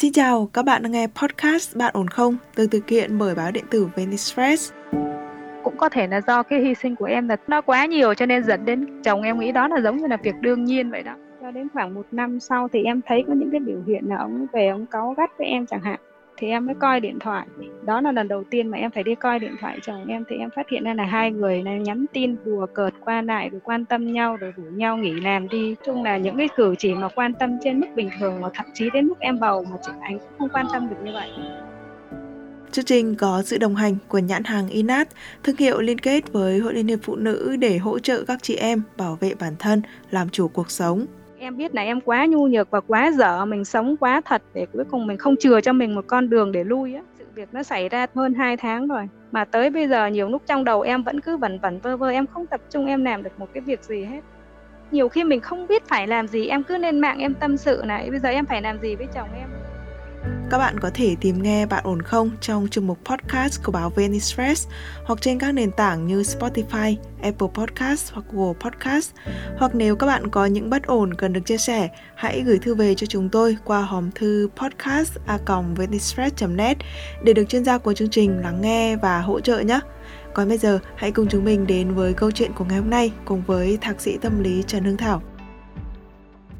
Xin chào, các bạn đang nghe podcast Bạn ổn không? Được thực hiện bởi báo điện tử Venice Press. Cũng có thể là do cái hy sinh của em là nó quá nhiều cho nên dẫn đến chồng em nghĩ đó là giống như là việc đương nhiên vậy đó. Cho đến khoảng một năm sau thì em thấy có những cái biểu hiện là ông về ông cáu gắt với em chẳng hạn thì em mới coi điện thoại. Đó là lần đầu tiên mà em phải đi coi điện thoại chồng em thì em phát hiện ra là hai người này nhắn tin đùa cợt qua lại rồi quan tâm nhau rồi rủ nhau nghỉ làm đi. Chung là những cái cử chỉ mà quan tâm trên mức bình thường mà thậm chí đến mức em bầu mà chị anh cũng không quan tâm được như vậy. Chương trình có sự đồng hành của nhãn hàng Inat, thương hiệu liên kết với Hội Liên hiệp Phụ nữ để hỗ trợ các chị em bảo vệ bản thân, làm chủ cuộc sống em biết là em quá nhu nhược và quá dở, mình sống quá thật để cuối cùng mình không chừa cho mình một con đường để lui á. Sự việc nó xảy ra hơn 2 tháng rồi, mà tới bây giờ nhiều lúc trong đầu em vẫn cứ vẩn vẩn vơ vơ, em không tập trung em làm được một cái việc gì hết. Nhiều khi mình không biết phải làm gì, em cứ lên mạng em tâm sự này, bây giờ em phải làm gì với chồng em? Các bạn có thể tìm nghe Bạn ổn không trong chương mục podcast của báo Venice Press hoặc trên các nền tảng như Spotify, Apple Podcast hoặc Google Podcast. Hoặc nếu các bạn có những bất ổn cần được chia sẻ, hãy gửi thư về cho chúng tôi qua hòm thư podcast net để được chuyên gia của chương trình lắng nghe và hỗ trợ nhé. Còn bây giờ, hãy cùng chúng mình đến với câu chuyện của ngày hôm nay cùng với thạc sĩ tâm lý Trần Hương Thảo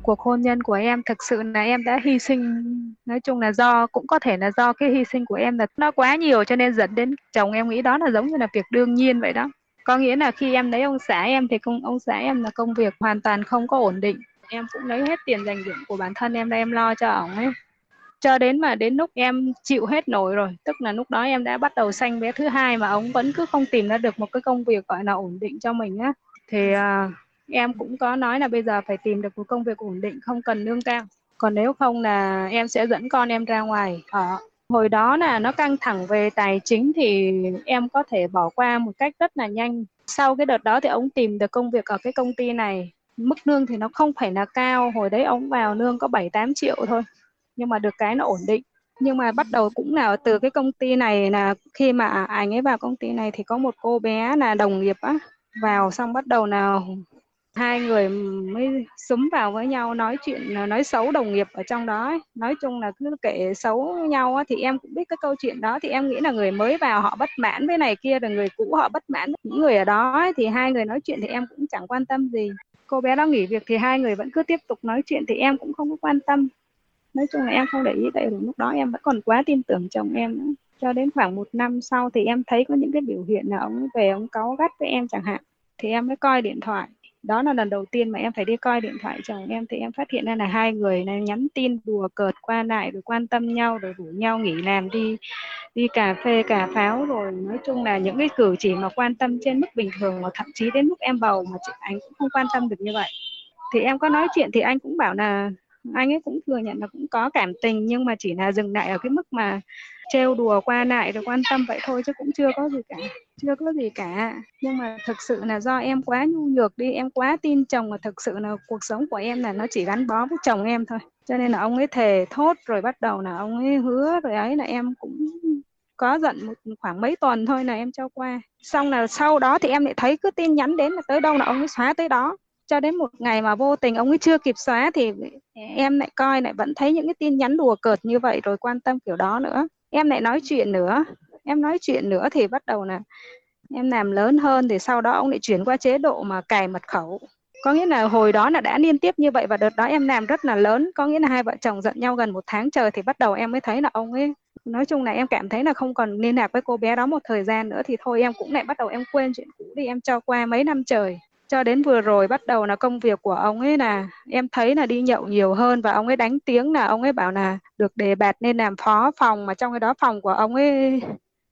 cuộc hôn nhân của em thực sự là em đã hy sinh. Nói chung là do cũng có thể là do cái hy sinh của em là nó quá nhiều cho nên dẫn đến chồng em nghĩ đó là giống như là việc đương nhiên vậy đó. Có nghĩa là khi em lấy ông xã em thì công ông xã em là công việc hoàn toàn không có ổn định. Em cũng lấy hết tiền dành dụm của bản thân em ra em lo cho ổng ấy. Cho đến mà đến lúc em chịu hết nổi rồi tức là lúc đó em đã bắt đầu sanh bé thứ hai mà ông vẫn cứ không tìm ra được một cái công việc gọi là ổn định cho mình á. Thì uh, em cũng có nói là bây giờ phải tìm được một công việc ổn định, không cần lương cao. Còn nếu không là em sẽ dẫn con em ra ngoài. Ở hồi đó là nó căng thẳng về tài chính thì em có thể bỏ qua một cách rất là nhanh. Sau cái đợt đó thì ông tìm được công việc ở cái công ty này, mức lương thì nó không phải là cao. Hồi đấy ông vào lương có 7 8 triệu thôi, nhưng mà được cái nó ổn định. Nhưng mà bắt đầu cũng là từ cái công ty này là khi mà anh ấy vào công ty này thì có một cô bé là đồng nghiệp á, vào xong bắt đầu là hai người mới súng vào với nhau nói chuyện ờ, nói xấu đồng nghiệp ở trong đó ấy. nói chung là cứ kể xấu nhau ấy, thì em cũng biết cái câu chuyện đó. Thì em nghĩ là người mới vào họ bất mãn với này kia rồi người cũ họ bất mãn những người ở đó ấy, thì hai người nói chuyện thì em cũng chẳng quan tâm gì. Cô bé đó nghỉ việc thì hai người vẫn cứ tiếp tục nói chuyện thì em cũng không có quan tâm. Nói chung là em không để ý tại vì lúc đó em vẫn còn quá tin tưởng chồng em nữa cho đến khoảng một năm sau thì em thấy có những cái biểu hiện là ông về ông cáu gắt với em chẳng hạn. Thì em mới coi điện thoại đó là lần đầu tiên mà em phải đi coi điện thoại chồng em, thì em phát hiện ra là hai người này nhắn tin đùa cợt qua lại, rồi quan tâm nhau, rồi rủ nhau nghỉ làm, đi đi cà phê, cà pháo, rồi nói chung là những cái cử chỉ mà quan tâm trên mức bình thường mà thậm chí đến mức em bầu mà chị anh cũng không quan tâm được như vậy. Thì em có nói chuyện thì anh cũng bảo là, anh ấy cũng thừa nhận là cũng có cảm tình, nhưng mà chỉ là dừng lại ở cái mức mà trêu đùa qua lại rồi quan tâm vậy thôi chứ cũng chưa có gì cả, chưa có gì cả. Nhưng mà thực sự là do em quá nhu nhược đi, em quá tin chồng và thực sự là cuộc sống của em là nó chỉ gắn bó với chồng em thôi. Cho nên là ông ấy thề thốt rồi bắt đầu là ông ấy hứa rồi ấy là em cũng có giận một khoảng mấy tuần thôi là em cho qua. Xong là sau đó thì em lại thấy cứ tin nhắn đến là tới đâu là ông ấy xóa tới đó. Cho đến một ngày mà vô tình ông ấy chưa kịp xóa thì em lại coi lại vẫn thấy những cái tin nhắn đùa cợt như vậy rồi quan tâm kiểu đó nữa em lại nói chuyện nữa. Em nói chuyện nữa thì bắt đầu là em làm lớn hơn thì sau đó ông lại chuyển qua chế độ mà cài mật khẩu. Có nghĩa là hồi đó là đã liên tiếp như vậy và đợt đó em làm rất là lớn. Có nghĩa là hai vợ chồng giận nhau gần một tháng trời thì bắt đầu em mới thấy là ông ấy, nói chung là em cảm thấy là không còn liên lạc với cô bé đó một thời gian nữa thì thôi em cũng lại bắt đầu em quên chuyện cũ đi. Em cho qua mấy năm trời cho đến vừa rồi bắt đầu là công việc của ông ấy là em thấy là đi nhậu nhiều hơn và ông ấy đánh tiếng là ông ấy bảo là được đề bạt nên làm phó phòng mà trong cái đó phòng của ông ấy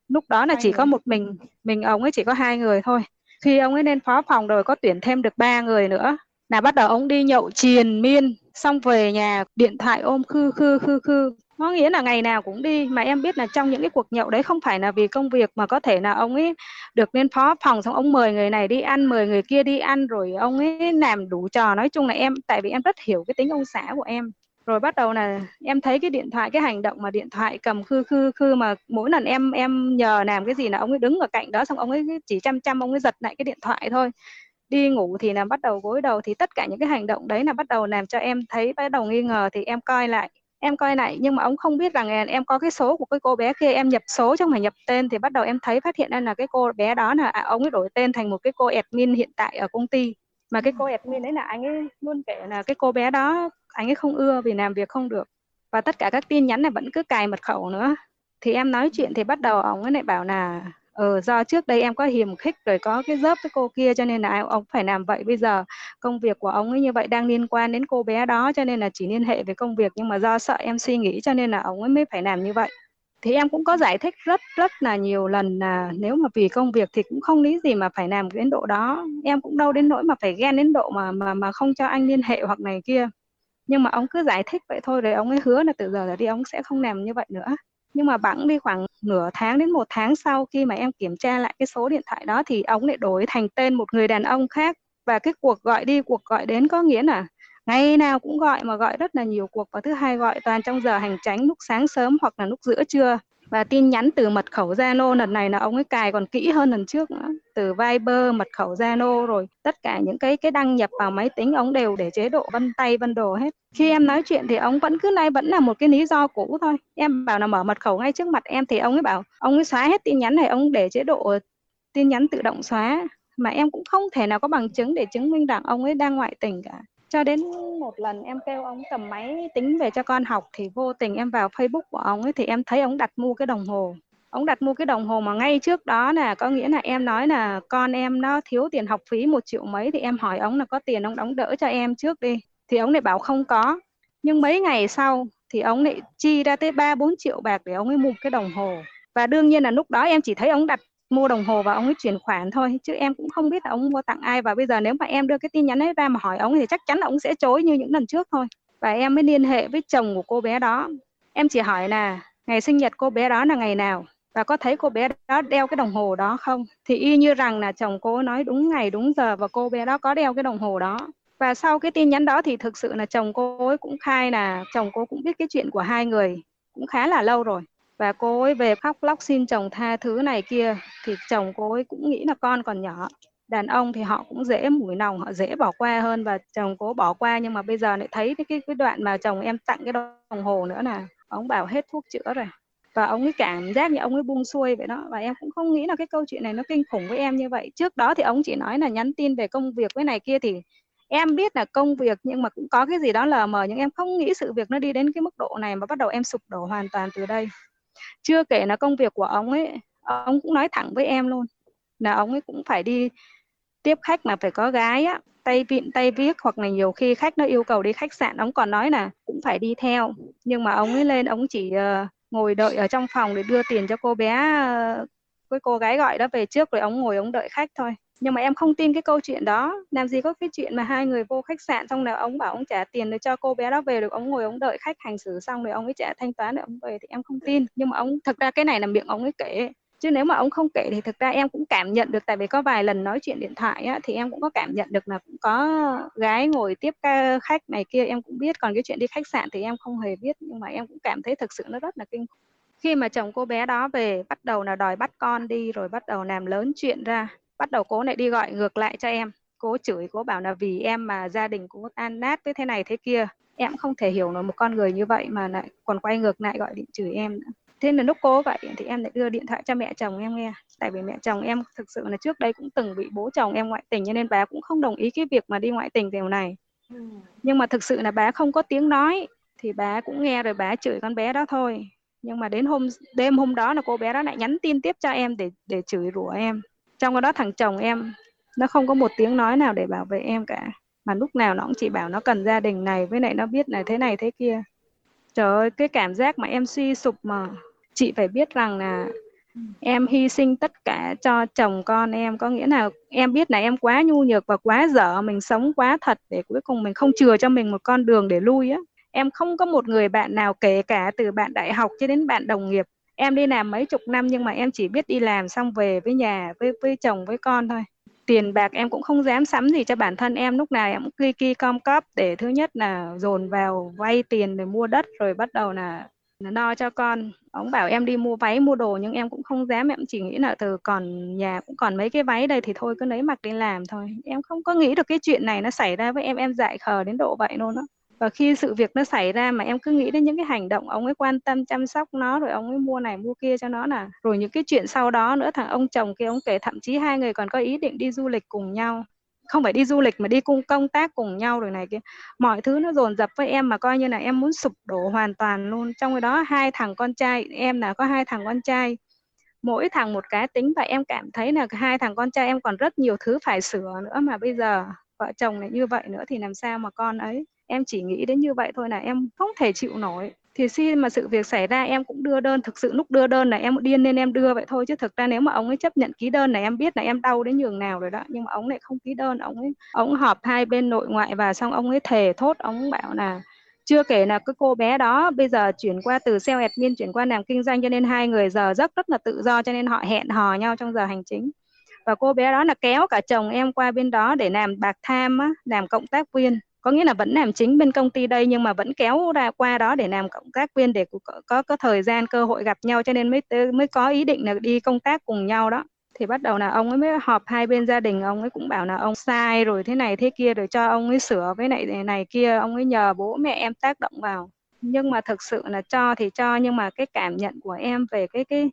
lúc đó là chỉ có một mình mình ông ấy chỉ có hai người thôi. Khi ông ấy lên phó phòng rồi có tuyển thêm được ba người nữa. Là bắt đầu ông đi nhậu triền miên xong về nhà điện thoại ôm khư khư khư khư có nghĩa là ngày nào cũng đi. Mà em biết là trong những cái cuộc nhậu đấy không phải là vì công việc mà có thể là ông ấy được lên phó phòng xong ông mời người này đi ăn, mời người kia đi ăn, rồi ông ấy làm đủ trò. Nói chung là em, tại vì em rất hiểu cái tính ông xã của em. Rồi bắt đầu là em thấy cái điện thoại, cái hành động mà điện thoại cầm khư khư khư mà mỗi lần em em nhờ làm cái gì là ông ấy đứng ở cạnh đó xong ông ấy chỉ chăm chăm, ông ấy giật lại cái điện thoại thôi. Đi ngủ thì là bắt đầu gối đầu. Thì tất cả những cái hành động đấy là bắt đầu làm cho em thấy, bắt đầu nghi ngờ thì em coi lại em coi lại nhưng mà ông không biết rằng em có cái số của cái cô bé kia em nhập số không phải nhập tên thì bắt đầu em thấy phát hiện ra là cái cô bé đó là à, ông ấy đổi tên thành một cái cô admin hiện tại ở công ty. Mà cái cô admin đấy là anh ấy luôn kể là cái cô bé đó anh ấy không ưa vì làm việc không được. Và tất cả các tin nhắn này vẫn cứ cài mật khẩu nữa. Thì em nói chuyện thì bắt đầu ông ấy lại bảo là ờ do trước đây em có hiềm khích rồi có cái dớp với cô kia cho nên là ông phải làm vậy. Bây giờ công việc của ông ấy như vậy đang liên quan đến cô bé đó cho nên là chỉ liên hệ về công việc. Nhưng mà do sợ em suy nghĩ cho nên là ông ấy mới phải làm như vậy. Thì em cũng có giải thích rất rất là nhiều lần là nếu mà vì công việc thì cũng không lý gì mà phải làm đến độ đó. Em cũng đâu đến nỗi mà phải ghen đến độ mà mà mà không cho anh liên hệ hoặc này kia. Nhưng mà ông cứ giải thích vậy thôi rồi ông ấy hứa là từ giờ trở đi ông sẽ không làm như vậy nữa nhưng mà bẵng đi khoảng nửa tháng đến một tháng sau khi mà em kiểm tra lại cái số điện thoại đó thì ông lại đổi thành tên một người đàn ông khác. Và cái cuộc gọi đi, cuộc gọi đến có nghĩa là ngày nào cũng gọi mà gọi rất là nhiều cuộc. Và thứ hai gọi toàn trong giờ hành tránh lúc sáng sớm hoặc là lúc giữa trưa và tin nhắn từ mật khẩu Zalo, lần này là ông ấy cài còn kỹ hơn lần trước nữa. Từ Viber, mật khẩu Zalo rồi, tất cả những cái cái đăng nhập vào máy tính ông đều để chế độ vân tay, vân đồ hết. Khi em nói chuyện thì ông vẫn cứ nay vẫn là một cái lý do cũ thôi. Em bảo là mở mật khẩu ngay trước mặt em thì ông ấy bảo, ông ấy xóa hết tin nhắn này, ông để chế độ tin nhắn tự động xóa. Mà em cũng không thể nào có bằng chứng để chứng minh rằng ông ấy đang ngoại tình cả cho đến một lần em kêu ông cầm máy tính về cho con học thì vô tình em vào Facebook của ông ấy thì em thấy ông đặt mua cái đồng hồ. Ông đặt mua cái đồng hồ mà ngay trước đó là có nghĩa là em nói là con em nó thiếu tiền học phí một triệu mấy thì em hỏi ông là có tiền ông đóng đỡ cho em trước đi. Thì ông lại bảo không có. Nhưng mấy ngày sau thì ông lại chi ra tới ba bốn triệu bạc để ông ấy mua cái đồng hồ. Và đương nhiên là lúc đó em chỉ thấy ông đặt mua đồng hồ và ông ấy chuyển khoản thôi, chứ em cũng không biết là ông mua tặng ai. Và bây giờ nếu mà em đưa cái tin nhắn ấy ra mà hỏi ông thì chắc chắn là ông sẽ chối như những lần trước thôi. Và em mới liên hệ với chồng của cô bé đó. Em chỉ hỏi là, ngày sinh nhật cô bé đó là ngày nào? Và có thấy cô bé đó đeo cái đồng hồ đó không? Thì y như rằng là chồng cô nói đúng ngày, đúng giờ và cô bé đó có đeo cái đồng hồ đó. Và sau cái tin nhắn đó thì thực sự là chồng cô ấy cũng khai là, chồng cô cũng biết cái chuyện của hai người cũng khá là lâu rồi và cô ấy về khóc lóc xin chồng tha thứ này kia thì chồng cô ấy cũng nghĩ là con còn nhỏ. Đàn ông thì họ cũng dễ mũi nòng họ dễ bỏ qua hơn và chồng cố bỏ qua. Nhưng mà bây giờ lại thấy cái cái, đoạn mà chồng em tặng cái đồng hồ nữa là ông bảo hết thuốc chữa rồi. Và ông ấy cảm giác như ông ấy buông xuôi vậy đó. Và em cũng không nghĩ là cái câu chuyện này nó kinh khủng với em như vậy. Trước đó thì ông chỉ nói là nhắn tin về công việc với này kia thì em biết là công việc nhưng mà cũng có cái gì đó lờ mờ. Nhưng em không nghĩ sự việc nó đi đến cái mức độ này mà bắt đầu em sụp đổ hoàn toàn từ đây chưa kể là công việc của ông ấy ông cũng nói thẳng với em luôn là ông ấy cũng phải đi tiếp khách mà phải có gái á tay vịn tay viết hoặc là nhiều khi khách nó yêu cầu đi khách sạn ông còn nói là cũng phải đi theo. Nhưng mà ông ấy lên ông chỉ uh, ngồi đợi ở trong phòng để đưa tiền cho cô bé ờ, uh, cái cô gái gọi đó về trước rồi ông ngồi ông đợi khách thôi nhưng mà em không tin cái câu chuyện đó. Làm gì có cái chuyện mà hai người vô khách sạn xong là ông bảo ông trả tiền để cho cô bé đó về được ông ngồi ông đợi khách hành xử xong rồi ông ấy trả thanh toán rồi ông về thì em không tin. Nhưng mà ông thật ra cái này là miệng ông ấy kể. Chứ nếu mà ông không kể thì thực ra em cũng cảm nhận được. Tại vì có vài lần nói chuyện điện thoại á, thì em cũng có cảm nhận được là cũng có gái ngồi tiếp ca khách này kia em cũng biết. Còn cái chuyện đi khách sạn thì em không hề biết. Nhưng mà em cũng cảm thấy thực sự nó rất là kinh khi mà chồng cô bé đó về bắt đầu là đòi bắt con đi rồi bắt đầu làm lớn chuyện ra bắt đầu cố lại đi gọi ngược lại cho em. Cố chửi cố bảo là vì em mà gia đình cố tan nát với thế này thế kia. Em không thể hiểu nổi một con người như vậy mà lại còn quay ngược lại gọi điện chửi em nữa. Thế là lúc cố vậy thì em lại đưa điện thoại cho mẹ chồng em nghe. Tại vì mẹ chồng em thực sự là trước đây cũng từng bị bố chồng em ngoại tình cho nên bà cũng không đồng ý cái việc mà đi ngoại tình điều này. Nhưng mà thực sự là bà không có tiếng nói thì bà cũng nghe rồi bà chửi con bé đó thôi. Nhưng mà đến hôm, đêm hôm đó là cô bé đó lại nhắn tin tiếp cho em để để chửi rủa em trong đó thằng chồng em, nó không có một tiếng nói nào để bảo vệ em cả. Mà lúc nào nó cũng chỉ bảo nó cần gia đình này, với lại nó biết này, thế này, thế kia. Trời ơi, cái cảm giác mà em suy sụp mà chị phải biết rằng là em hy sinh tất cả cho chồng con em. Có nghĩa là em biết là em quá nhu nhược và quá dở, mình sống quá thật để cuối cùng mình không chừa cho mình một con đường để lui á. Em không có một người bạn nào kể cả từ bạn đại học cho đến bạn đồng nghiệp em đi làm mấy chục năm nhưng mà em chỉ biết đi làm xong về với nhà với với chồng với con thôi. Tiền bạc em cũng không dám sắm gì cho bản thân em. Lúc nào em cũng ki ki com cóp để thứ nhất là dồn vào vay tiền để mua đất rồi bắt đầu là, lo no cho con. Ông bảo em đi mua váy mua đồ nhưng em cũng không dám. Em chỉ nghĩ là từ còn nhà cũng còn mấy cái váy đây thì thôi cứ lấy mặc đi làm thôi. Em không có nghĩ được cái chuyện này nó xảy ra với em. Em dại khờ đến độ vậy luôn đó và khi sự việc nó xảy ra mà em cứ nghĩ đến những cái hành động ông ấy quan tâm chăm sóc nó, rồi ông ấy mua này mua kia cho nó là rồi những cái chuyện sau đó nữa, thằng ông chồng kia, ông kể thậm chí hai người còn có ý định đi du lịch cùng nhau. Không phải đi du lịch mà đi cung công tác cùng nhau rồi này kia. Mọi thứ nó dồn dập với em mà coi như là em muốn sụp đổ hoàn toàn luôn. Trong cái đó hai thằng con trai, em là có hai thằng con trai. Mỗi thằng một cá tính và em cảm thấy là hai thằng con trai em còn rất nhiều thứ phải sửa nữa mà bây giờ vợ chồng lại như vậy nữa thì làm sao mà con ấy em chỉ nghĩ đến như vậy thôi là em không thể chịu nổi. Thì khi mà sự việc xảy ra em cũng đưa đơn thực sự lúc đưa đơn là em điên nên em đưa vậy thôi chứ thực ra nếu mà ông ấy chấp nhận ký đơn là em biết là em đau đến nhường nào rồi đó. Nhưng mà ông lại không ký đơn ông ấy ông họp hai bên nội ngoại và xong ông ấy thề thốt ông bảo là chưa kể là cái cô bé đó bây giờ chuyển qua từ sale admin chuyển qua làm kinh doanh cho nên hai người giờ rất rất là tự do cho nên họ hẹn hò nhau trong giờ hành chính. Và cô bé đó là kéo cả chồng em qua bên đó để làm bạc tham á, làm cộng tác viên có nghĩa là vẫn làm chính bên công ty đây nhưng mà vẫn kéo ra qua đó để làm cộng tác viên để có, có có thời gian cơ hội gặp nhau cho nên mới mới có ý định là đi công tác cùng nhau đó. Thì bắt đầu là ông ấy mới họp hai bên gia đình ông ấy cũng bảo là ông sai rồi thế này thế kia rồi cho ông ấy sửa với này này, này kia ông ấy nhờ bố mẹ em tác động vào. Nhưng mà thực sự là cho thì cho nhưng mà cái cảm nhận của em về cái cái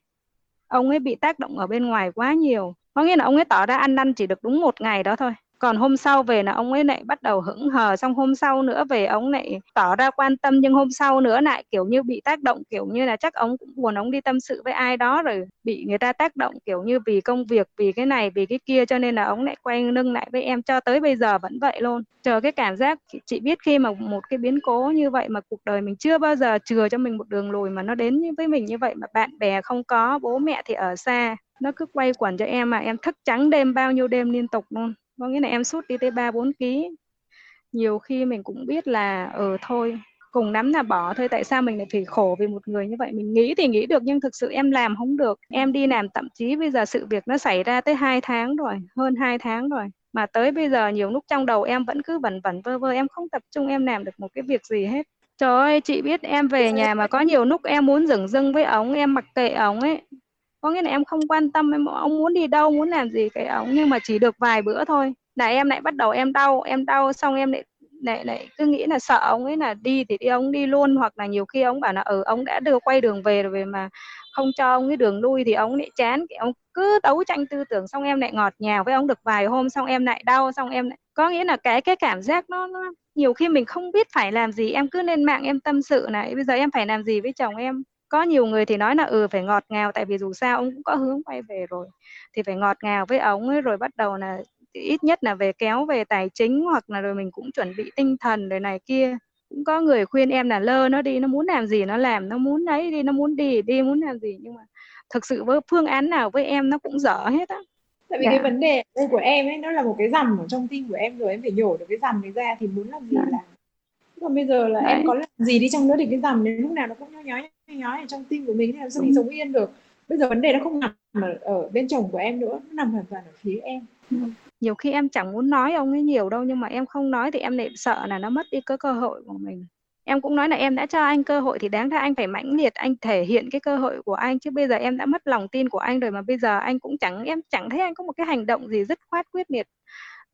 ông ấy bị tác động ở bên ngoài quá nhiều. Có nghĩa là ông ấy tỏ ra ăn năn chỉ được đúng một ngày đó thôi còn hôm sau về là ông ấy lại bắt đầu hững hờ, xong hôm sau nữa về ông lại tỏ ra quan tâm, nhưng hôm sau nữa lại kiểu như bị tác động, kiểu như là chắc ông cũng buồn, ông đi tâm sự với ai đó rồi bị người ta tác động, kiểu như vì công việc, vì cái này, vì cái kia, cho nên là ông lại quay lưng lại với em cho tới bây giờ vẫn vậy luôn. Chờ cái cảm giác, chị biết khi mà một cái biến cố như vậy mà cuộc đời mình chưa bao giờ chừa cho mình một đường lùi mà nó đến với mình như vậy mà bạn bè không có, bố mẹ thì ở xa, nó cứ quay quẩn cho em mà em thức trắng đêm bao nhiêu đêm liên tục luôn có nghĩa là em sút đi tới ba bốn ký. Nhiều khi mình cũng biết là ờ thôi cùng lắm là bỏ thôi tại sao mình lại phải khổ vì một người như vậy? Mình nghĩ thì nghĩ được nhưng thực sự em làm không được. Em đi làm thậm chí bây giờ sự việc nó xảy ra tới hai tháng rồi hơn hai tháng rồi. Mà tới bây giờ nhiều lúc trong đầu em vẫn cứ vẩn vẩn vơ vơ em không tập trung em làm được một cái việc gì hết. Trời ơi chị biết em về nhà mà có nhiều lúc em muốn dừng dưng với ống em mặc kệ ống ấy có nghĩa là em không quan tâm em ông muốn đi đâu muốn làm gì cái ông nhưng mà chỉ được vài bữa thôi. Là em lại bắt đầu em đau em đau xong em lại lại lại cứ nghĩ là sợ ông ấy là đi thì đi ông đi luôn. Hoặc là nhiều khi ông bảo là ở ừ, ông đã đưa quay đường về rồi mà không cho ông cái đường lui thì ông lại chán. Ông cứ đấu tranh tư tưởng xong em lại ngọt nhào với ông được vài hôm xong em lại đau xong em lại có nghĩa là cái cái cảm giác nó, nó nhiều khi mình không biết phải làm gì em cứ lên mạng em tâm sự này bây giờ em phải làm gì với chồng em? Có nhiều người thì nói là ừ phải ngọt ngào tại vì dù sao ông cũng có hướng quay về rồi thì phải ngọt ngào với ông ấy rồi bắt đầu là ít nhất là về kéo về tài chính hoặc là rồi mình cũng chuẩn bị tinh thần rồi này kia cũng có người khuyên em là lơ nó đi nó muốn làm gì nó làm nó muốn đấy đi nó muốn đi đi muốn làm gì nhưng mà thực sự với phương án nào với em nó cũng dở hết á tại vì dạ. cái vấn đề của em ấy nó là một cái rằm ở trong tim của em rồi em phải nhổ được cái rằm này ra thì muốn làm gì dạ. làm còn bây giờ là Đấy. em có làm gì đi chăng nữa thì cái rằm đến lúc nào nó cũng nhói nhói nhói ở trong tim của mình thì làm sao mình sống yên được. Bây giờ vấn đề nó không nằm ở, ở bên chồng của em nữa nó nằm hoàn toàn ở phía em. Nhiều khi em chẳng muốn nói ông ấy nhiều đâu nhưng mà em không nói thì em lại sợ là nó mất đi cái cơ hội của mình. Em cũng nói là em đã cho anh cơ hội thì đáng ra anh phải mãnh liệt anh thể hiện cái cơ hội của anh. Chứ bây giờ em đã mất lòng tin của anh rồi mà bây giờ anh cũng chẳng em chẳng thấy anh có một cái hành động gì dứt khoát quyết liệt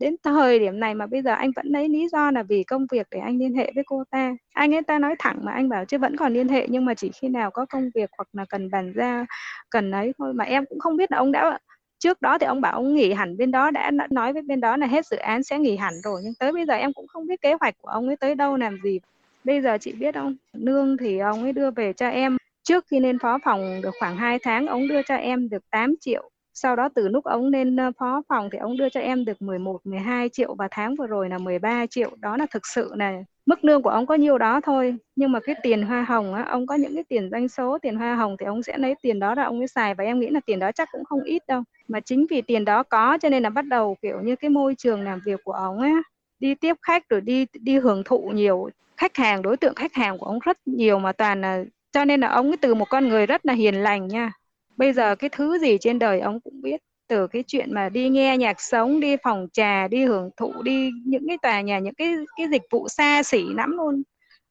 đến thời điểm này mà bây giờ anh vẫn lấy lý do là vì công việc để anh liên hệ với cô ta. Anh ấy ta nói thẳng mà anh bảo chứ vẫn còn liên hệ, nhưng mà chỉ khi nào có công việc hoặc là cần bàn ra cần ấy thôi mà em cũng không biết là ông đã trước đó thì ông bảo ông nghỉ hẳn bên đó, đã nói với bên đó là hết dự án sẽ nghỉ hẳn rồi, nhưng tới bây giờ em cũng không biết kế hoạch của ông ấy tới đâu làm gì. Bây giờ chị biết không? Lương thì ông ấy đưa về cho em. Trước khi lên phó phòng được khoảng 2 tháng, ông đưa cho em được 8 triệu sau đó từ lúc ông lên ờ, phó phòng thì ông đưa cho em được 11, 12 triệu và tháng vừa rồi là 13 triệu. Đó là thực sự là mức lương của ông có nhiêu đó thôi. Nhưng mà cái tiền hoa hồng á, ông có những cái tiền doanh số, tiền hoa hồng thì ông sẽ lấy tiền đó ra ông mới xài và em nghĩ là tiền đó chắc cũng không ít đâu. Mà chính vì tiền đó có cho nên là bắt đầu kiểu như cái môi trường làm việc của ông á, đi tiếp khách rồi đi đi hưởng thụ nhiều khách hàng đối tượng khách hàng của ông rất nhiều mà toàn là cho nên là ông ấy từ một con người rất là hiền lành nha bây giờ cái thứ gì trên đời ông cũng biết. Từ cái chuyện mà đi nghe nhạc sống đi phòng trà đi hưởng thụ đi những cái tòa nhà những cái cái dịch vụ xa xỉ lắm luôn.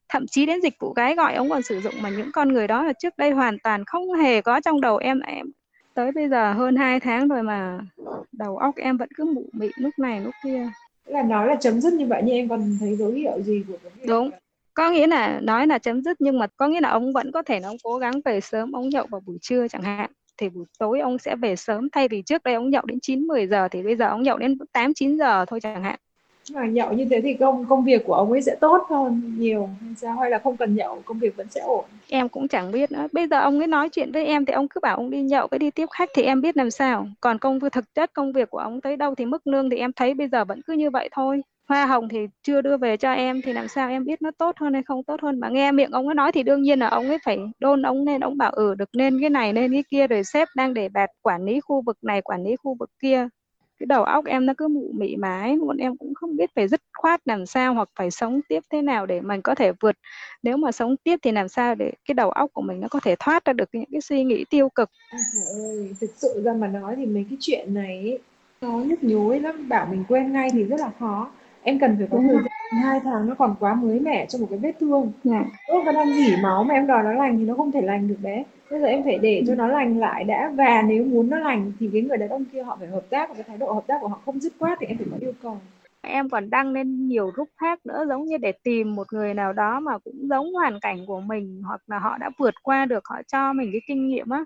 Thậm chí đến dịch vụ gái gọi ông còn sử dụng mà những con người đó là trước đây hoàn toàn không hề có trong đầu em. Em tới bây giờ hơn 2 tháng rồi mà đầu óc em vẫn cứ mụ mị lúc này lúc kia. Là nói là chấm dứt như vậy nhưng em còn thấy dấu hiệu gì của cái đúng. có nghĩa là nói là chấm dứt nhưng mà có nghĩa là ông vẫn có thể là ông cố gắng về sớm ông nhậu vào buổi trưa chẳng hạn thì buổi tối ông sẽ về sớm thay vì trước đây ông nhậu đến 9 10 giờ thì bây giờ ông nhậu đến 8 9 giờ thôi chẳng hạn. Mà nhậu như thế thì công công việc của ông ấy sẽ tốt hơn nhiều hay sao hay là không cần nhậu công việc vẫn sẽ ổn. Em cũng chẳng biết nữa. Bây giờ ông ấy nói chuyện với em thì ông cứ bảo ông đi nhậu với đi tiếp khách thì em biết làm sao. Còn công việc thực chất công việc của ông tới đâu thì mức lương thì em thấy bây giờ vẫn cứ như vậy thôi hoa hồng thì chưa đưa về cho em thì làm sao em biết nó tốt hơn hay không tốt hơn? Mà nghe miệng ông ấy nói thì đương nhiên là ông ấy phải đôn ông nên ông bảo ừ được nên cái này nên cái kia rồi sếp đang để bạt quản lý khu vực này quản lý khu vực kia. Cái đầu óc em nó cứ mụ mị mái bọn em cũng không biết phải dứt khoát làm sao hoặc phải sống tiếp thế nào để mình có thể vượt. Nếu mà sống tiếp thì làm sao để cái đầu óc của mình nó có thể thoát ra được những cái suy nghĩ tiêu cực? À, ơi thực sự ra mà nói thì mấy cái chuyện này nó nhức nhối lắm. Bảo mình quên ngay thì rất là khó em cần phải có thời gian hai tháng nó còn quá mới mẻ cho một cái vết thương. Ước nó đang dỉ máu mà em đòi nó lành thì nó không thể lành được đấy bây giờ em phải để cho nó lành lại đã. Và nếu muốn nó lành thì cái người đàn ông kia họ phải hợp tác và cái thái độ hợp tác của họ không dứt khoát thì em phải có yêu cầu. Em còn đăng lên nhiều group khác nữa giống như để tìm một người nào đó mà cũng giống hoàn cảnh của mình hoặc là họ đã vượt qua được họ cho mình cái kinh nghiệm á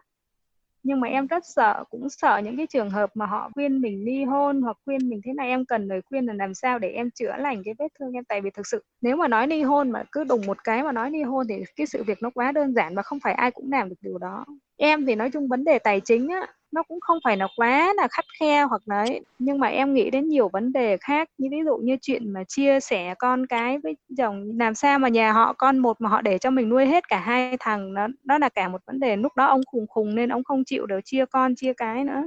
nhưng mà em rất sợ, cũng sợ những cái trường hợp mà họ khuyên mình ly hôn hoặc khuyên mình thế này, em cần lời khuyên là làm sao để em chữa lành cái vết thương em? Tại vì thực sự, nếu mà nói ly hôn mà cứ đùng một cái mà nói ly hôn thì cái sự việc nó quá đơn giản và không phải ai cũng làm được điều đó em thì nói chung vấn đề tài chính á, nó cũng không phải là quá là khắt khe hoặc đấy nhưng mà em nghĩ đến nhiều vấn đề khác. Như ví dụ như chuyện mà chia sẻ con cái với chồng. Làm sao mà nhà họ, con một mà họ để cho mình nuôi hết cả hai thằng đó đó là cả một vấn đề. Lúc đó ông khùng khùng nên ông không chịu được chia con, chia cái nữa.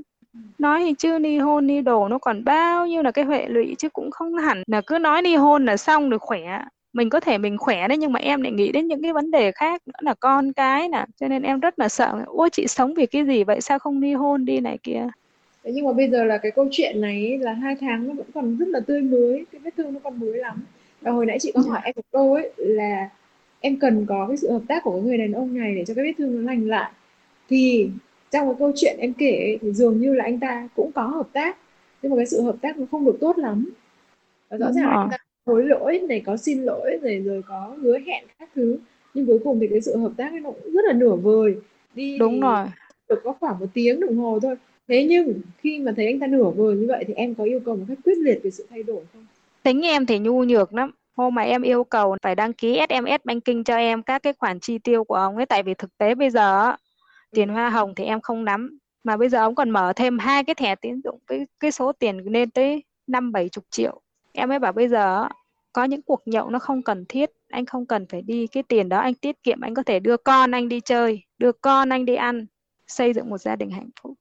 Nói thì chưa ly hôn, ly đồ nó còn bao nhiêu là cái hệ lụy chứ cũng không hẳn là cứ nói ly hôn là xong được khỏe mình có thể mình khỏe đấy nhưng mà em lại nghĩ đến những cái vấn đề khác nữa là con cái nè. Cho nên em rất là sợ ôi chị sống vì cái gì vậy? Sao không ly hôn đi này kia? Thế nhưng mà bây giờ là cái câu chuyện này là hai tháng nó vẫn còn rất là tươi mới cái vết thương nó còn mới lắm. Và hồi nãy chị có hỏi em một câu ấy là em cần có cái sự hợp tác của người đàn ông này để cho cái vết thương nó lành lại. Thì trong cái câu chuyện em kể ấy, thì dường như là anh ta cũng có hợp tác nhưng mà cái sự hợp tác nó không được tốt lắm. Và rõ ràng là anh ta hối lỗi này có xin lỗi rồi rồi có hứa hẹn các thứ. Nhưng cuối cùng thì cái sự hợp tác ấy nó cũng rất là nửa vời. Đi đúng rồi. được có khoảng một tiếng đồng hồ thôi. Thế nhưng khi mà thấy anh ta nửa vời như vậy thì em có yêu cầu một cách quyết liệt về sự thay đổi không? Tính em thì nhu nhược lắm. Hôm mà em yêu cầu phải đăng ký SMS banking cho em các cái khoản chi tiêu của ông ấy tại vì thực tế bây giờ tiền hoa hồng thì em không nắm. Mà bây giờ ông còn mở thêm hai cái thẻ tín dụng cái cái số tiền lên tới năm bảy chục triệu em mới bảo bây giờ có những cuộc nhậu nó không cần thiết anh không cần phải đi cái tiền đó anh tiết kiệm anh có thể đưa con anh đi chơi đưa con anh đi ăn xây dựng một gia đình hạnh phúc.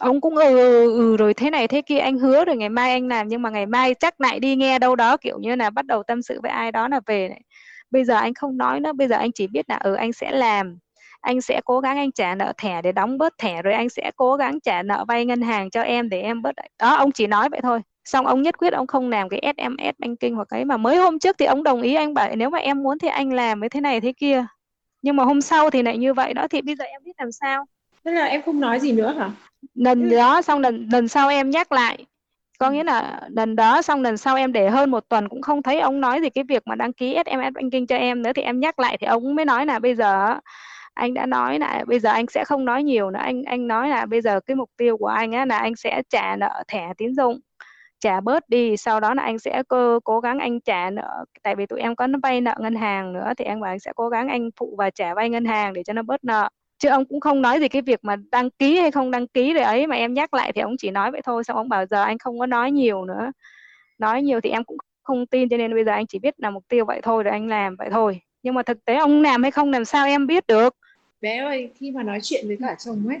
Ông cũng ừ, ừ, ừ rồi thế này thế kia anh hứa rồi ngày mai anh làm nhưng mà ngày mai chắc lại đi nghe đâu đó kiểu như là bắt đầu tâm sự với ai đó là về này. Bây giờ anh không nói nữa bây giờ anh chỉ biết là ừ anh sẽ làm anh sẽ cố gắng anh trả nợ thẻ để đóng bớt thẻ rồi anh sẽ cố gắng trả nợ vay ngân hàng cho em để em bớt đó ông chỉ nói vậy thôi xong ông nhất quyết ông không làm cái SMS banking hoặc cái mà mới hôm trước thì ông đồng ý anh bảo nếu mà em muốn thì anh làm với thế này thế kia. Nhưng mà hôm sau thì lại như vậy đó thì bây giờ em biết làm sao? Tức là em không nói gì nữa hả? Lần đó xong lần lần sau em nhắc lại. Có ừ. nghĩa là lần đó xong lần sau em để hơn một tuần cũng không thấy ông nói gì cái việc mà đăng ký SMS banking cho em nữa thì em nhắc lại thì ông mới nói là bây giờ anh đã nói là bây giờ anh sẽ không nói nhiều nữa. Anh anh nói là bây giờ cái mục tiêu của anh á là anh sẽ trả nợ thẻ tín dụng trả bớt đi sau đó là anh sẽ cơ cố gắng anh trả nợ. Tại vì tụi em có vay nợ ngân hàng nữa thì anh bảo anh sẽ cố gắng anh phụ và trả vay ngân hàng để cho nó bớt nợ. Chứ ông cũng không nói gì cái việc mà đăng ký hay không đăng ký rồi ấy mà em nhắc lại thì ông chỉ nói vậy thôi xong ông bảo giờ anh không có nói nhiều nữa. Nói nhiều thì em cũng không tin cho nên bây giờ anh chỉ biết là mục tiêu vậy thôi rồi anh làm vậy thôi. Nhưng mà thực tế ông làm hay không làm sao em biết được? Bé ơi khi mà nói chuyện với cả chồng ấy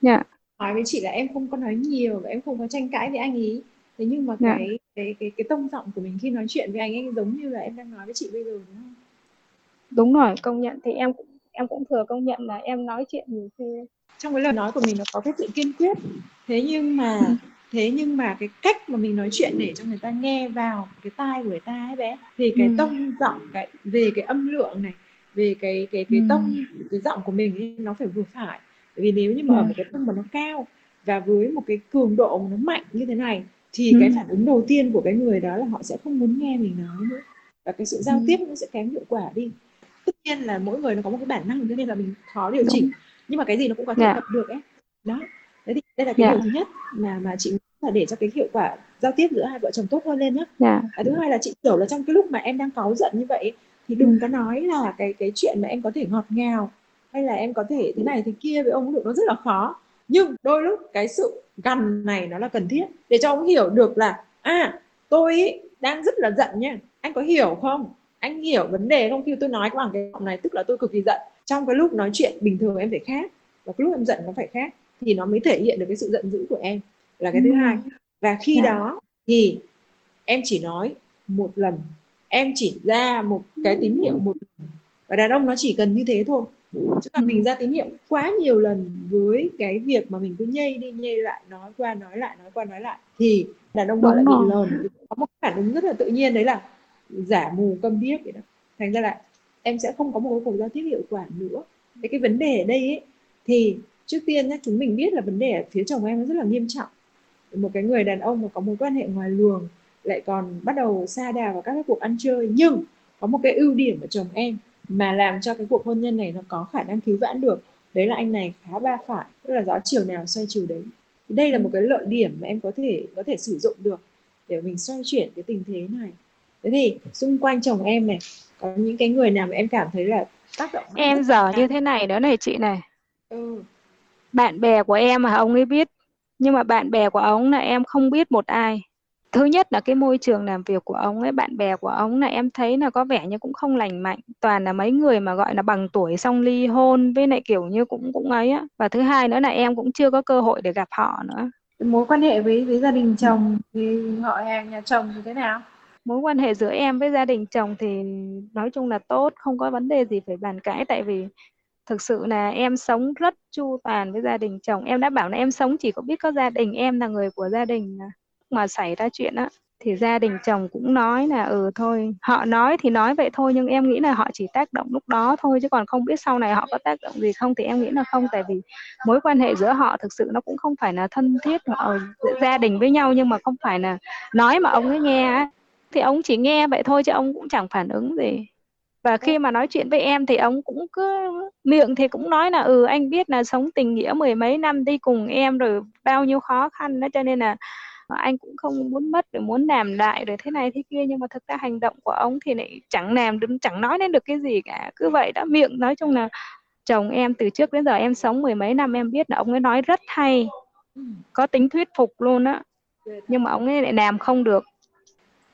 dạ. yeah. nói với chị là em không có nói nhiều và em không có tranh cãi với anh ý thế nhưng mà. Dạ. cái cái cái cái tông giọng của mình khi nói chuyện với anh ấy giống như là em đang nói với chị bây giờ đúng không đúng rồi công nhận thì em cũng em cũng thừa công nhận là em nói chuyện nhiều khi trong cái lời nói của mình nó có cái sự kiên quyết thế nhưng mà ừ. thế nhưng mà cái cách mà mình nói chuyện để cho người ta nghe vào cái tai của người ta ấy bé thì cái ừ. tông giọng cái về cái âm lượng này về cái cái cái ừ. tông cái giọng của mình ấy, nó phải vừa phải bởi vì nếu như mà ừ. ở một cái tông mà nó cao và với một cái cường độ mà nó mạnh như thế này thì ừ. cái phản ứng đầu tiên của cái người đó là họ sẽ không muốn nghe mình nói nữa và cái sự giao ừ. tiếp nó sẽ kém hiệu quả đi tất nhiên là mỗi người nó có một cái bản năng cho nên là mình khó điều chỉnh nhưng mà cái gì nó cũng có thể yeah. Dạ. tập được ấy đó đấy thì đây là cái yeah. Dạ. điều thứ nhất mà mà chị là để cho cái hiệu quả giao tiếp giữa hai vợ chồng tốt hơn lên nhé yeah. Dạ. thứ hai là chị hiểu là trong cái lúc mà em đang cáu giận như vậy thì đừng ừ. có nói là cái cái chuyện mà em có thể ngọt ngào hay là em có thể thế này thế kia với ông được nó rất là khó nhưng đôi lúc cái sự gằn này nó là cần thiết để cho ông hiểu được là à tôi ý, đang rất là giận nha. Anh có hiểu không? Anh hiểu vấn đề không? Khi tôi nói bằng cái giọng này tức là tôi cực kỳ giận. Trong cái lúc nói chuyện bình thường em phải khác và cái lúc em giận nó phải khác thì nó mới thể hiện được cái sự giận dữ của em là cái thứ ừ. hai. Và khi yeah. Dạ. đó thì em chỉ nói một lần. Em chỉ ra một cái tín hiệu một lần. Và đàn ông nó chỉ cần như thế thôi chứ còn mình ra tín hiệu quá nhiều lần với cái việc mà mình cứ nhây đi nhây lại nói qua nói lại nói qua nói lại thì đàn ông gọi là bị lờn. Có một phản ứng rất là tự nhiên đấy là giả mù câm điếc vậy đó. Thành ra là em sẽ không có một cái cuộc giao tiếp hiệu quả nữa. Cái cái vấn đề ở đây ấy, thì trước tiên nhé chúng mình biết là vấn đề ở phía chồng em nó rất là nghiêm trọng. Một cái người đàn ông mà có mối quan hệ ngoài luồng lại còn bắt đầu xa đà vào các cái cuộc ăn chơi. Nhưng có một cái ưu điểm ở chồng em mà làm cho cái cuộc hôn nhân này nó có khả năng cứu vãn được đấy là anh này khá ba phải tức là gió chiều nào xoay chiều đấy. Đây là một cái lợi điểm mà em có thể có thể sử dụng được để mình xoay chuyển cái tình thế này. Thế thì xung quanh chồng em này có những cái người nào mà em cảm thấy là tác động em giờ như thế này đó này chị này. Ừ. bạn bè của em mà ông ấy biết nhưng mà bạn bè của ông là em không biết một ai thứ nhất là cái môi trường làm việc của ông ấy bạn bè của ông là em thấy là có vẻ như cũng không lành mạnh. Toàn là mấy người mà gọi là bằng tuổi xong ly hôn với lại kiểu như cũng cũng ấy á. Và thứ hai nữa là em cũng chưa có cơ hội để gặp họ nữa. Mối quan hệ với với gia đình chồng thì họ hàng nhà chồng như thế nào? Mối quan hệ giữa em với gia đình chồng thì nói chung là tốt không có vấn đề gì phải bàn cãi. Tại vì thực sự là em sống rất chu toàn với gia đình chồng. Em đã bảo là em sống chỉ có biết có gia đình em là người của gia đình mà mà xảy ra chuyện á, thì gia đình chồng cũng nói là ừ thôi, họ nói thì nói vậy thôi, nhưng em nghĩ là họ chỉ tác động lúc đó thôi, chứ còn không biết sau này họ có tác động gì không thì em nghĩ là không, tại vì mối quan hệ giữa họ thực sự nó cũng không phải là thân thiết ờ, ở gia đình với nhau, nhưng mà không phải là nói mà ông ấy nghe thì ông chỉ nghe vậy thôi chứ ông cũng chẳng phản ứng gì. Và khi mà nói chuyện với em thì ông cũng cứ miệng thì cũng nói là ừ anh biết là sống tình nghĩa mười mấy năm đi cùng em rồi bao nhiêu khó khăn đó, cho nên là anh cũng không muốn mất rồi muốn làm lại rồi thế này thế kia nhưng mà thực ra hành động của ông thì lại chẳng làm được chẳng nói đến được cái gì cả. Cứ vậy đã miệng nói chung là chồng em từ trước đến giờ em sống mười mấy năm em biết là ông ấy nói rất hay có tính thuyết phục luôn á. Nhưng mà ông ấy lại làm không được.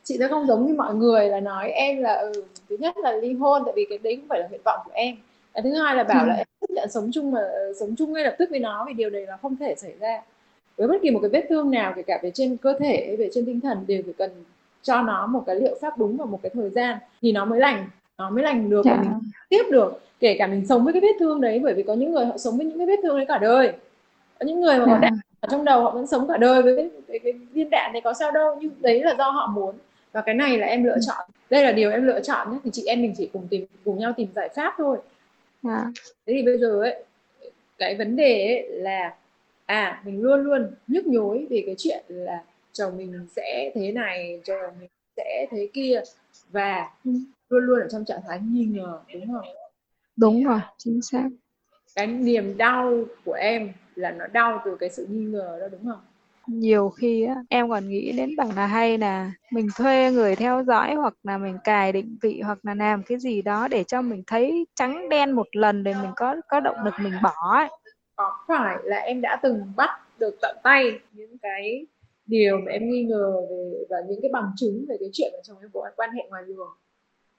Chị sẽ không giống như mọi người là nói em là ừ, thứ nhất là ly hôn tại vì cái đấy không phải là nguyện vọng của em. Cái thứ hai là bảo ừ. là em chấp nhận sống chung mà sống chung ngay lập tức với nó vì điều này là không thể xảy ra với bất kỳ một cái vết thương nào kể cả về trên cơ thể về trên tinh thần đều phải cần cho nó một cái liệu pháp đúng vào một cái thời gian thì nó mới lành nó mới lành được dạ. mình tiếp được kể cả mình sống với cái vết thương đấy bởi vì có những người họ sống với những cái vết thương đấy cả đời có những người mà dạ. đạn ở trong đầu họ vẫn sống cả đời với cái, cái, cái viên đạn này có sao đâu nhưng đấy là do họ muốn và cái này là em lựa ừ. chọn đây là điều em lựa chọn nhé thì chị em mình chỉ cùng tìm cùng nhau tìm giải pháp thôi à. thế thì bây giờ ấy cái vấn đề ấy là à mình luôn luôn nhức nhối về cái chuyện là chồng mình sẽ thế này chồng mình sẽ thế kia và ừ. luôn luôn ở trong trạng thái nghi ngờ đúng không đúng rồi chính xác cái niềm đau của em là nó đau từ cái sự nghi ngờ đó đúng không nhiều khi á, em còn nghĩ đến bảo là hay là mình thuê người theo dõi hoặc là mình cài định vị hoặc là làm cái gì đó để cho mình thấy trắng đen một lần để mình có có động lực mình bỏ ấy. Phải là em đã từng bắt được tận tay những cái điều mà em nghi ngờ về và những cái bằng chứng về cái chuyện của chồng em có quan hệ ngoài luồng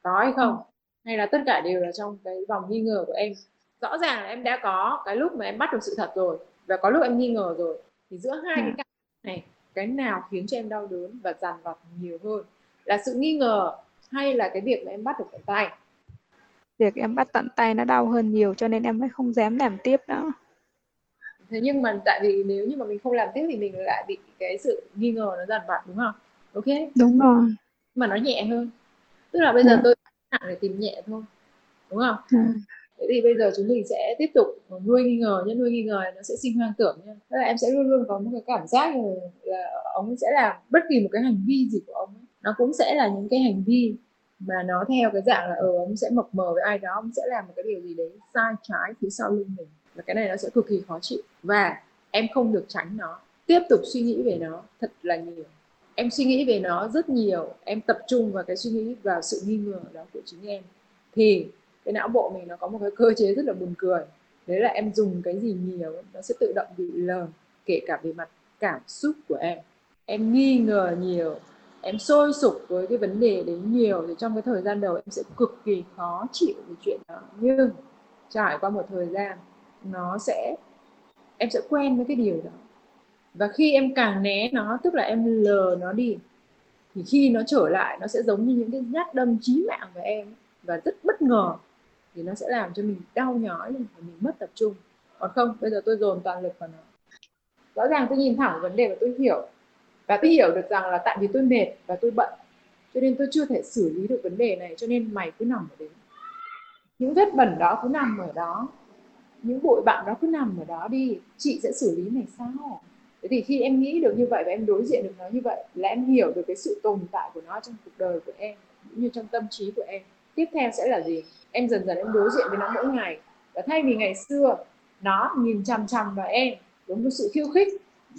có hay không? Hay là tất cả đều là trong cái vòng nghi ngờ của em? Rõ ràng là em đã có cái lúc mà em bắt được sự thật rồi và có lúc em nghi ngờ rồi thì giữa hai ừ. cái này cái nào khiến cho em đau đớn và dằn vặt nhiều hơn? Là sự nghi ngờ hay là cái việc mà em bắt được tận tay? Việc em bắt tận tay nó đau hơn nhiều cho nên em mới không dám làm tiếp nữa thế nhưng mà tại vì nếu như mà mình không làm tiếp thì mình lại bị cái sự nghi ngờ nó dằn vặt đúng không? Ok? Đúng rồi. Mà nó nhẹ hơn. Tức là bây giờ ừ. tôi nặng để tìm nhẹ thôi đúng không? Ừ thế thì bây giờ chúng mình sẽ tiếp tục nuôi nghi ngờ nhé. Nuôi nghi ngờ nó sẽ sinh hoang tưởng nhé. Tức là em sẽ luôn luôn có một cái cảm giác là, là ông sẽ làm bất kỳ một cái hành vi gì của ông ấy, nó cũng sẽ là những cái hành vi mà nó theo cái dạng là ờ ông sẽ mập mờ với ai đó ông sẽ làm một cái điều gì đấy sai trái phía sau lưng mình và cái này nó sẽ cực kỳ khó chịu. Và em không được tránh nó. Tiếp tục suy nghĩ về nó thật là nhiều. Em suy nghĩ về nó rất nhiều. Em tập trung vào cái suy nghĩ, vào sự nghi ngờ đó của chính em. Thì cái não bộ mình nó có một cái cơ chế rất là buồn cười. Đấy là em dùng cái gì nhiều, nó sẽ tự động bị lờ, kể cả về mặt cảm xúc của em. Em nghi ngờ nhiều. Em sôi sục với cái vấn đề đấy nhiều. Thì trong cái thời gian đầu em sẽ cực kỳ khó chịu về chuyện đó. Nhưng trải qua một thời gian nó sẽ, em sẽ quen với cái điều đó. Và khi em càng né nó, tức là em lờ nó đi, thì khi nó trở lại, nó sẽ giống như những cái nhát đâm chí mạng với em và rất bất ngờ, thì nó sẽ làm cho mình đau nhói lên và mình mất tập trung. Còn không, bây giờ tôi dồn toàn lực vào nó. Rõ ràng tôi nhìn thẳng vấn đề và tôi hiểu. Và tôi hiểu được rằng là tại vì tôi mệt và tôi bận, cho nên tôi chưa thể xử lý được vấn đề này, cho nên mày cứ nằm ở đấy. Những vết bẩn đó cứ nằm ở đó những bụi bặm đó cứ nằm ở đó đi, chị sẽ xử lý mày sao? Thế thì khi em nghĩ được như vậy và em đối diện được nó như vậy là em hiểu được cái sự tồn tại của nó trong cuộc đời của em, cũng như trong tâm trí của em. Tiếp theo sẽ là gì? Em dần dần em đối diện với nó mỗi ngày. Và thay vì ngày xưa, nó nhìn chằm chằm vào em với sự khiêu khích,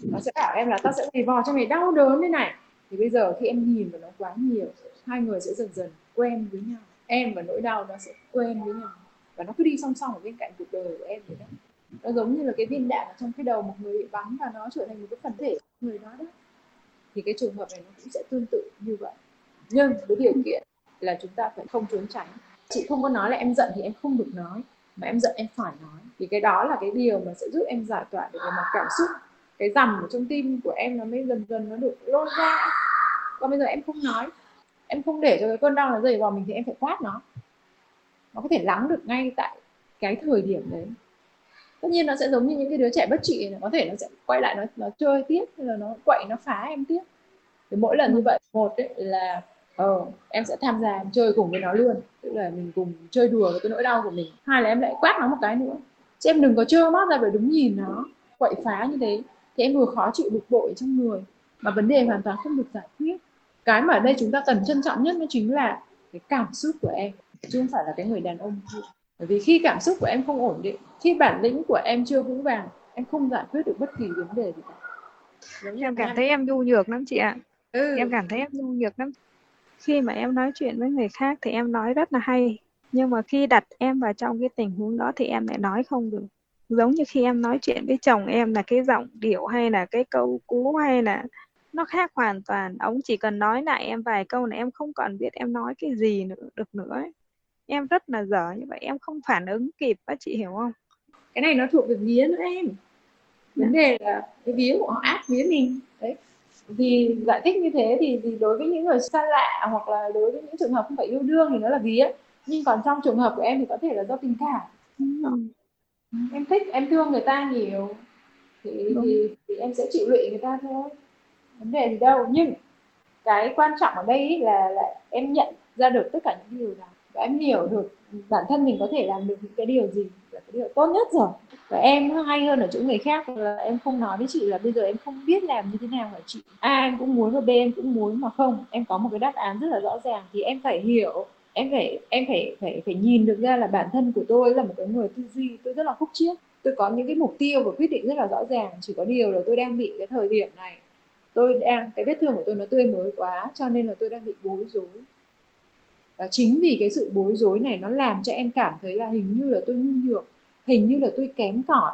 nó sẽ bảo em là tao sẽ giày vò cho mày đau đớn thế này. Thì bây giờ khi em nhìn vào nó quá nhiều, hai người sẽ dần dần quen với nhau. Em và nỗi đau nó sẽ quen với nhau và nó cứ đi song song ở bên cạnh cuộc đời của em vậy đó. Nó giống như là cái viên đạn ở trong cái đầu một người bị bắn và nó trở thành một cái phần thể người đó đó. Thì cái trường hợp này nó cũng sẽ tương tự như vậy. Nhưng với điều kiện là chúng ta phải không trốn tránh. Chị không có nói là em giận thì em không được nói, mà em giận em phải nói. Thì cái đó là cái điều mà sẽ giúp em giải tỏa được về mặt cảm xúc. Cái dằn ở trong tim của em nó mới dần dần nó được lôi ra. Còn bây giờ em không nói. Em không để cho cái cơn đau nó dày vào mình thì em phải quát nó nó có thể lắng được ngay tại cái thời điểm đấy. Tất nhiên nó sẽ giống như những cái đứa trẻ bất trị này có thể nó sẽ quay lại nó nó chơi tiếp hay là nó quậy nó phá em tiếp. Thì mỗi lần như vậy một ấy là ờ em sẽ tham gia em chơi cùng với nó luôn. Tức là mình cùng chơi đùa với cái nỗi đau của mình. Hai là em lại quát nó một cái nữa. Chứ em đừng có trơ mắt ra phải đứng nhìn nó quậy phá như thế. Thì em vừa khó chịu bực bội trong người mà vấn đề hoàn toàn không được giải quyết. Cái mà ở đây chúng ta cần trân trọng nhất nó chính là cái cảm xúc của em chứ không phải là cái người đàn ông bởi vì khi cảm xúc của em không ổn định khi bản lĩnh của em chưa vững vàng em không giải quyết được bất kỳ vấn đề gì cả. Em cảm thấy em nhu nhược lắm chị ạ. Ừ. em cảm thấy em nhu nhược lắm. Khi mà em nói chuyện với người khác thì em nói rất là hay nhưng mà khi đặt em vào trong cái tình huống đó thì em lại nói không được. Giống như khi em nói chuyện với chồng em là cái giọng điệu hay là cái câu cú hay là nó khác hoàn toàn. Ông chỉ cần nói lại em vài câu là em không còn biết em nói cái gì nữa được nữa ấy. Em rất là dở như vậy em không phản ứng kịp á chị hiểu không? Cái này nó thuộc về vía nữa em. Vấn dạ. đề là cái vía của họ ác vía mình. Đấy. Vì giải thích như thế thì, thì đối với những người xa lạ hoặc là đối với những trường hợp không phải yêu đương thì nó là vía. Nhưng còn trong trường hợp của em thì có thể là do tình cảm. Em thích em thương người ta nhiều thì, thì, thì em sẽ chịu lụy người ta thôi. Vấn đề gì đâu. Nhưng cái quan trọng ở đây là là em nhận ra được tất cả những điều đó và em hiểu được bản thân mình có thể làm được những cái điều gì là cái điều tốt nhất rồi. Và em hay hơn ở chỗ người khác là em không nói với chị là bây giờ em không biết làm như thế nào hả chị a em cũng muốn và b em cũng muốn mà không. Em có một cái đáp án rất là rõ ràng thì em phải hiểu, em phải em phải phải phải nhìn được ra là bản thân của tôi là một cái người tư duy tôi rất là khúc chiết. Tôi có những cái mục tiêu và quyết định rất là rõ ràng, chỉ có điều là tôi đang bị cái thời điểm này. Tôi đang, cái vết thương của tôi nó tươi mới quá cho nên là tôi đang bị bối rối và chính vì cái sự bối rối này nó làm cho em cảm thấy là hình như là tôi nhu nhược hình như là tôi kém cỏi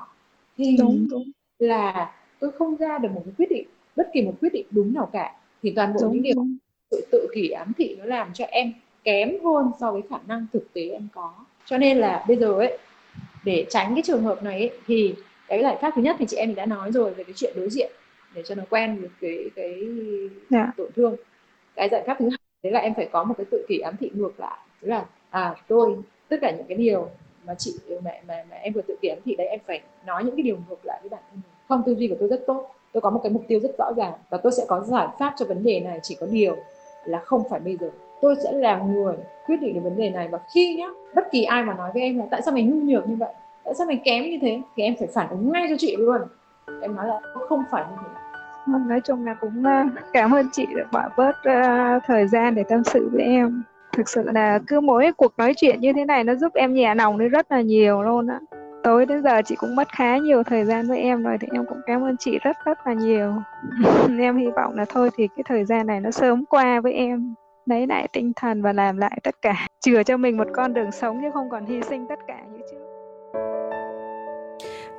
hình đúng, đúng. là tôi không ra được một cái quyết định bất kỳ một quyết định đúng nào cả thì toàn bộ đúng, những điều đúng. sự tự kỷ ám thị nó làm cho em kém hơn so với khả năng thực tế em có cho nên là bây giờ ấy để tránh cái trường hợp này ấy, thì cái giải pháp thứ nhất thì chị em đã nói rồi về cái chuyện đối diện để cho nó quen được cái cái yeah. Dạ. tổn thương cái giải pháp thứ thế đấy là em phải có một cái tự kỷ ám thị ngược lại. Tức là à tôi tất cả những cái điều mà chị mẹ mà, mà em vừa tự kỷ ám thị đấy em phải nói những cái điều ngược lại với bản thân mình. Không tư duy của tôi rất tốt. Tôi có một cái mục tiêu rất rõ ràng và tôi sẽ có giải pháp cho vấn đề này. Chỉ có điều là không phải bây giờ. Tôi sẽ là người quyết định được vấn đề này và khi nhá bất kỳ ai mà nói với em là tại sao mày nhu nhược như vậy? Tại sao mày kém như thế? Thì em phải phản ứng ngay cho chị luôn. Em nói là không phải như thế. Vâng, nói chung là cũng ờ, cảm ơn chị đã bỏ bớt ờ, thời gian để tâm sự với em. Thực sự là cứ mỗi cuộc nói chuyện như thế này nó giúp em nhẹ lòng đi rất là nhiều luôn á. Tối đến giờ chị cũng mất khá nhiều thời gian với em rồi thì em cũng cảm ơn chị rất rất là nhiều. Em hy vọng là thôi thì cái thời gian này nó sớm qua với em, lấy lại tinh thần và làm lại tất cả. Chừa cho mình một con đường sống chứ không còn hy sinh tất cả như trước.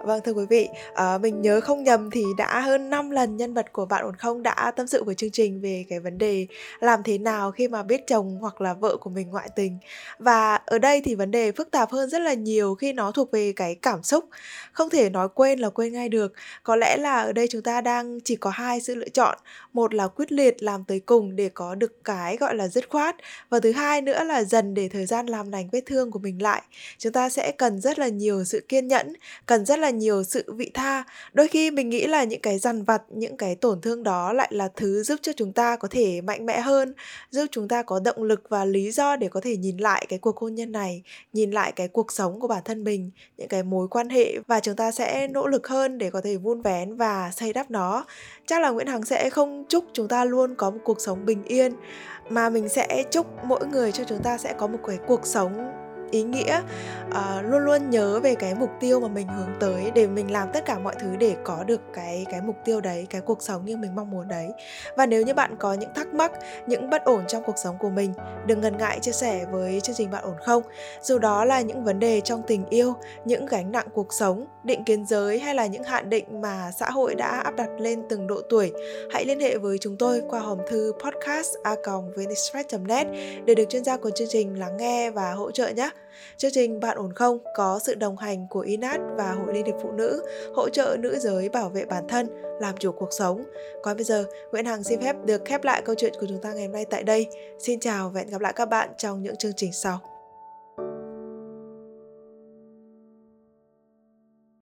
Vâng thưa quý vị, à, mình nhớ không nhầm thì đã hơn 5 lần nhân vật của bạn ổn không đã tâm sự với chương trình về cái vấn đề làm thế nào khi mà biết chồng hoặc là vợ của mình ngoại tình. Và ở đây thì vấn đề phức tạp hơn rất là nhiều khi nó thuộc về cái cảm xúc. Không thể nói quên là quên ngay được. Có lẽ là ở đây chúng ta đang chỉ có hai sự lựa chọn. Một là quyết liệt làm tới cùng để có được cái gọi là dứt khoát. Và thứ hai nữa là dần để thời gian làm lành vết thương của mình lại. Chúng ta sẽ cần rất là nhiều sự kiên nhẫn, cần rất là nhiều sự vị tha. Đôi khi mình nghĩ là những cái dằn vặt, những cái tổn thương đó lại là thứ giúp cho chúng ta có thể mạnh mẽ hơn, giúp chúng ta có động lực và lý do để có thể nhìn lại cái cuộc hôn nhân này, nhìn lại cái cuộc sống của bản thân mình, những cái mối quan hệ và chúng ta sẽ nỗ lực hơn để có thể vun vén và xây đắp nó. Chắc là nguyễn hằng sẽ không chúc chúng ta luôn có một cuộc sống bình yên, mà mình sẽ chúc mỗi người cho chúng ta sẽ có một cái cuộc sống ý nghĩa uh, luôn luôn nhớ về cái mục tiêu mà mình hướng tới để mình làm tất cả mọi thứ để có được cái cái mục tiêu đấy cái cuộc sống như mình mong muốn đấy. Và nếu như bạn có những thắc mắc những bất ổn trong cuộc sống của mình đừng ngần ngại chia sẻ với chương trình bạn ổn không. Dù đó là những vấn đề trong tình yêu những gánh nặng cuộc sống định kiến giới hay là những hạn định mà xã hội đã áp đặt lên từng độ tuổi hãy liên hệ với chúng tôi qua hòm thư podcast a net để được chuyên gia của chương trình lắng nghe và hỗ trợ nhé. Chương trình Bạn ổn không có sự đồng hành của INAT và Hội Liên hiệp Phụ nữ hỗ trợ nữ giới bảo vệ bản thân, làm chủ cuộc sống. Còn bây giờ, Nguyễn Hằng xin phép được khép lại câu chuyện của chúng ta ngày hôm nay tại đây. Xin chào và hẹn gặp lại các bạn trong những chương trình sau.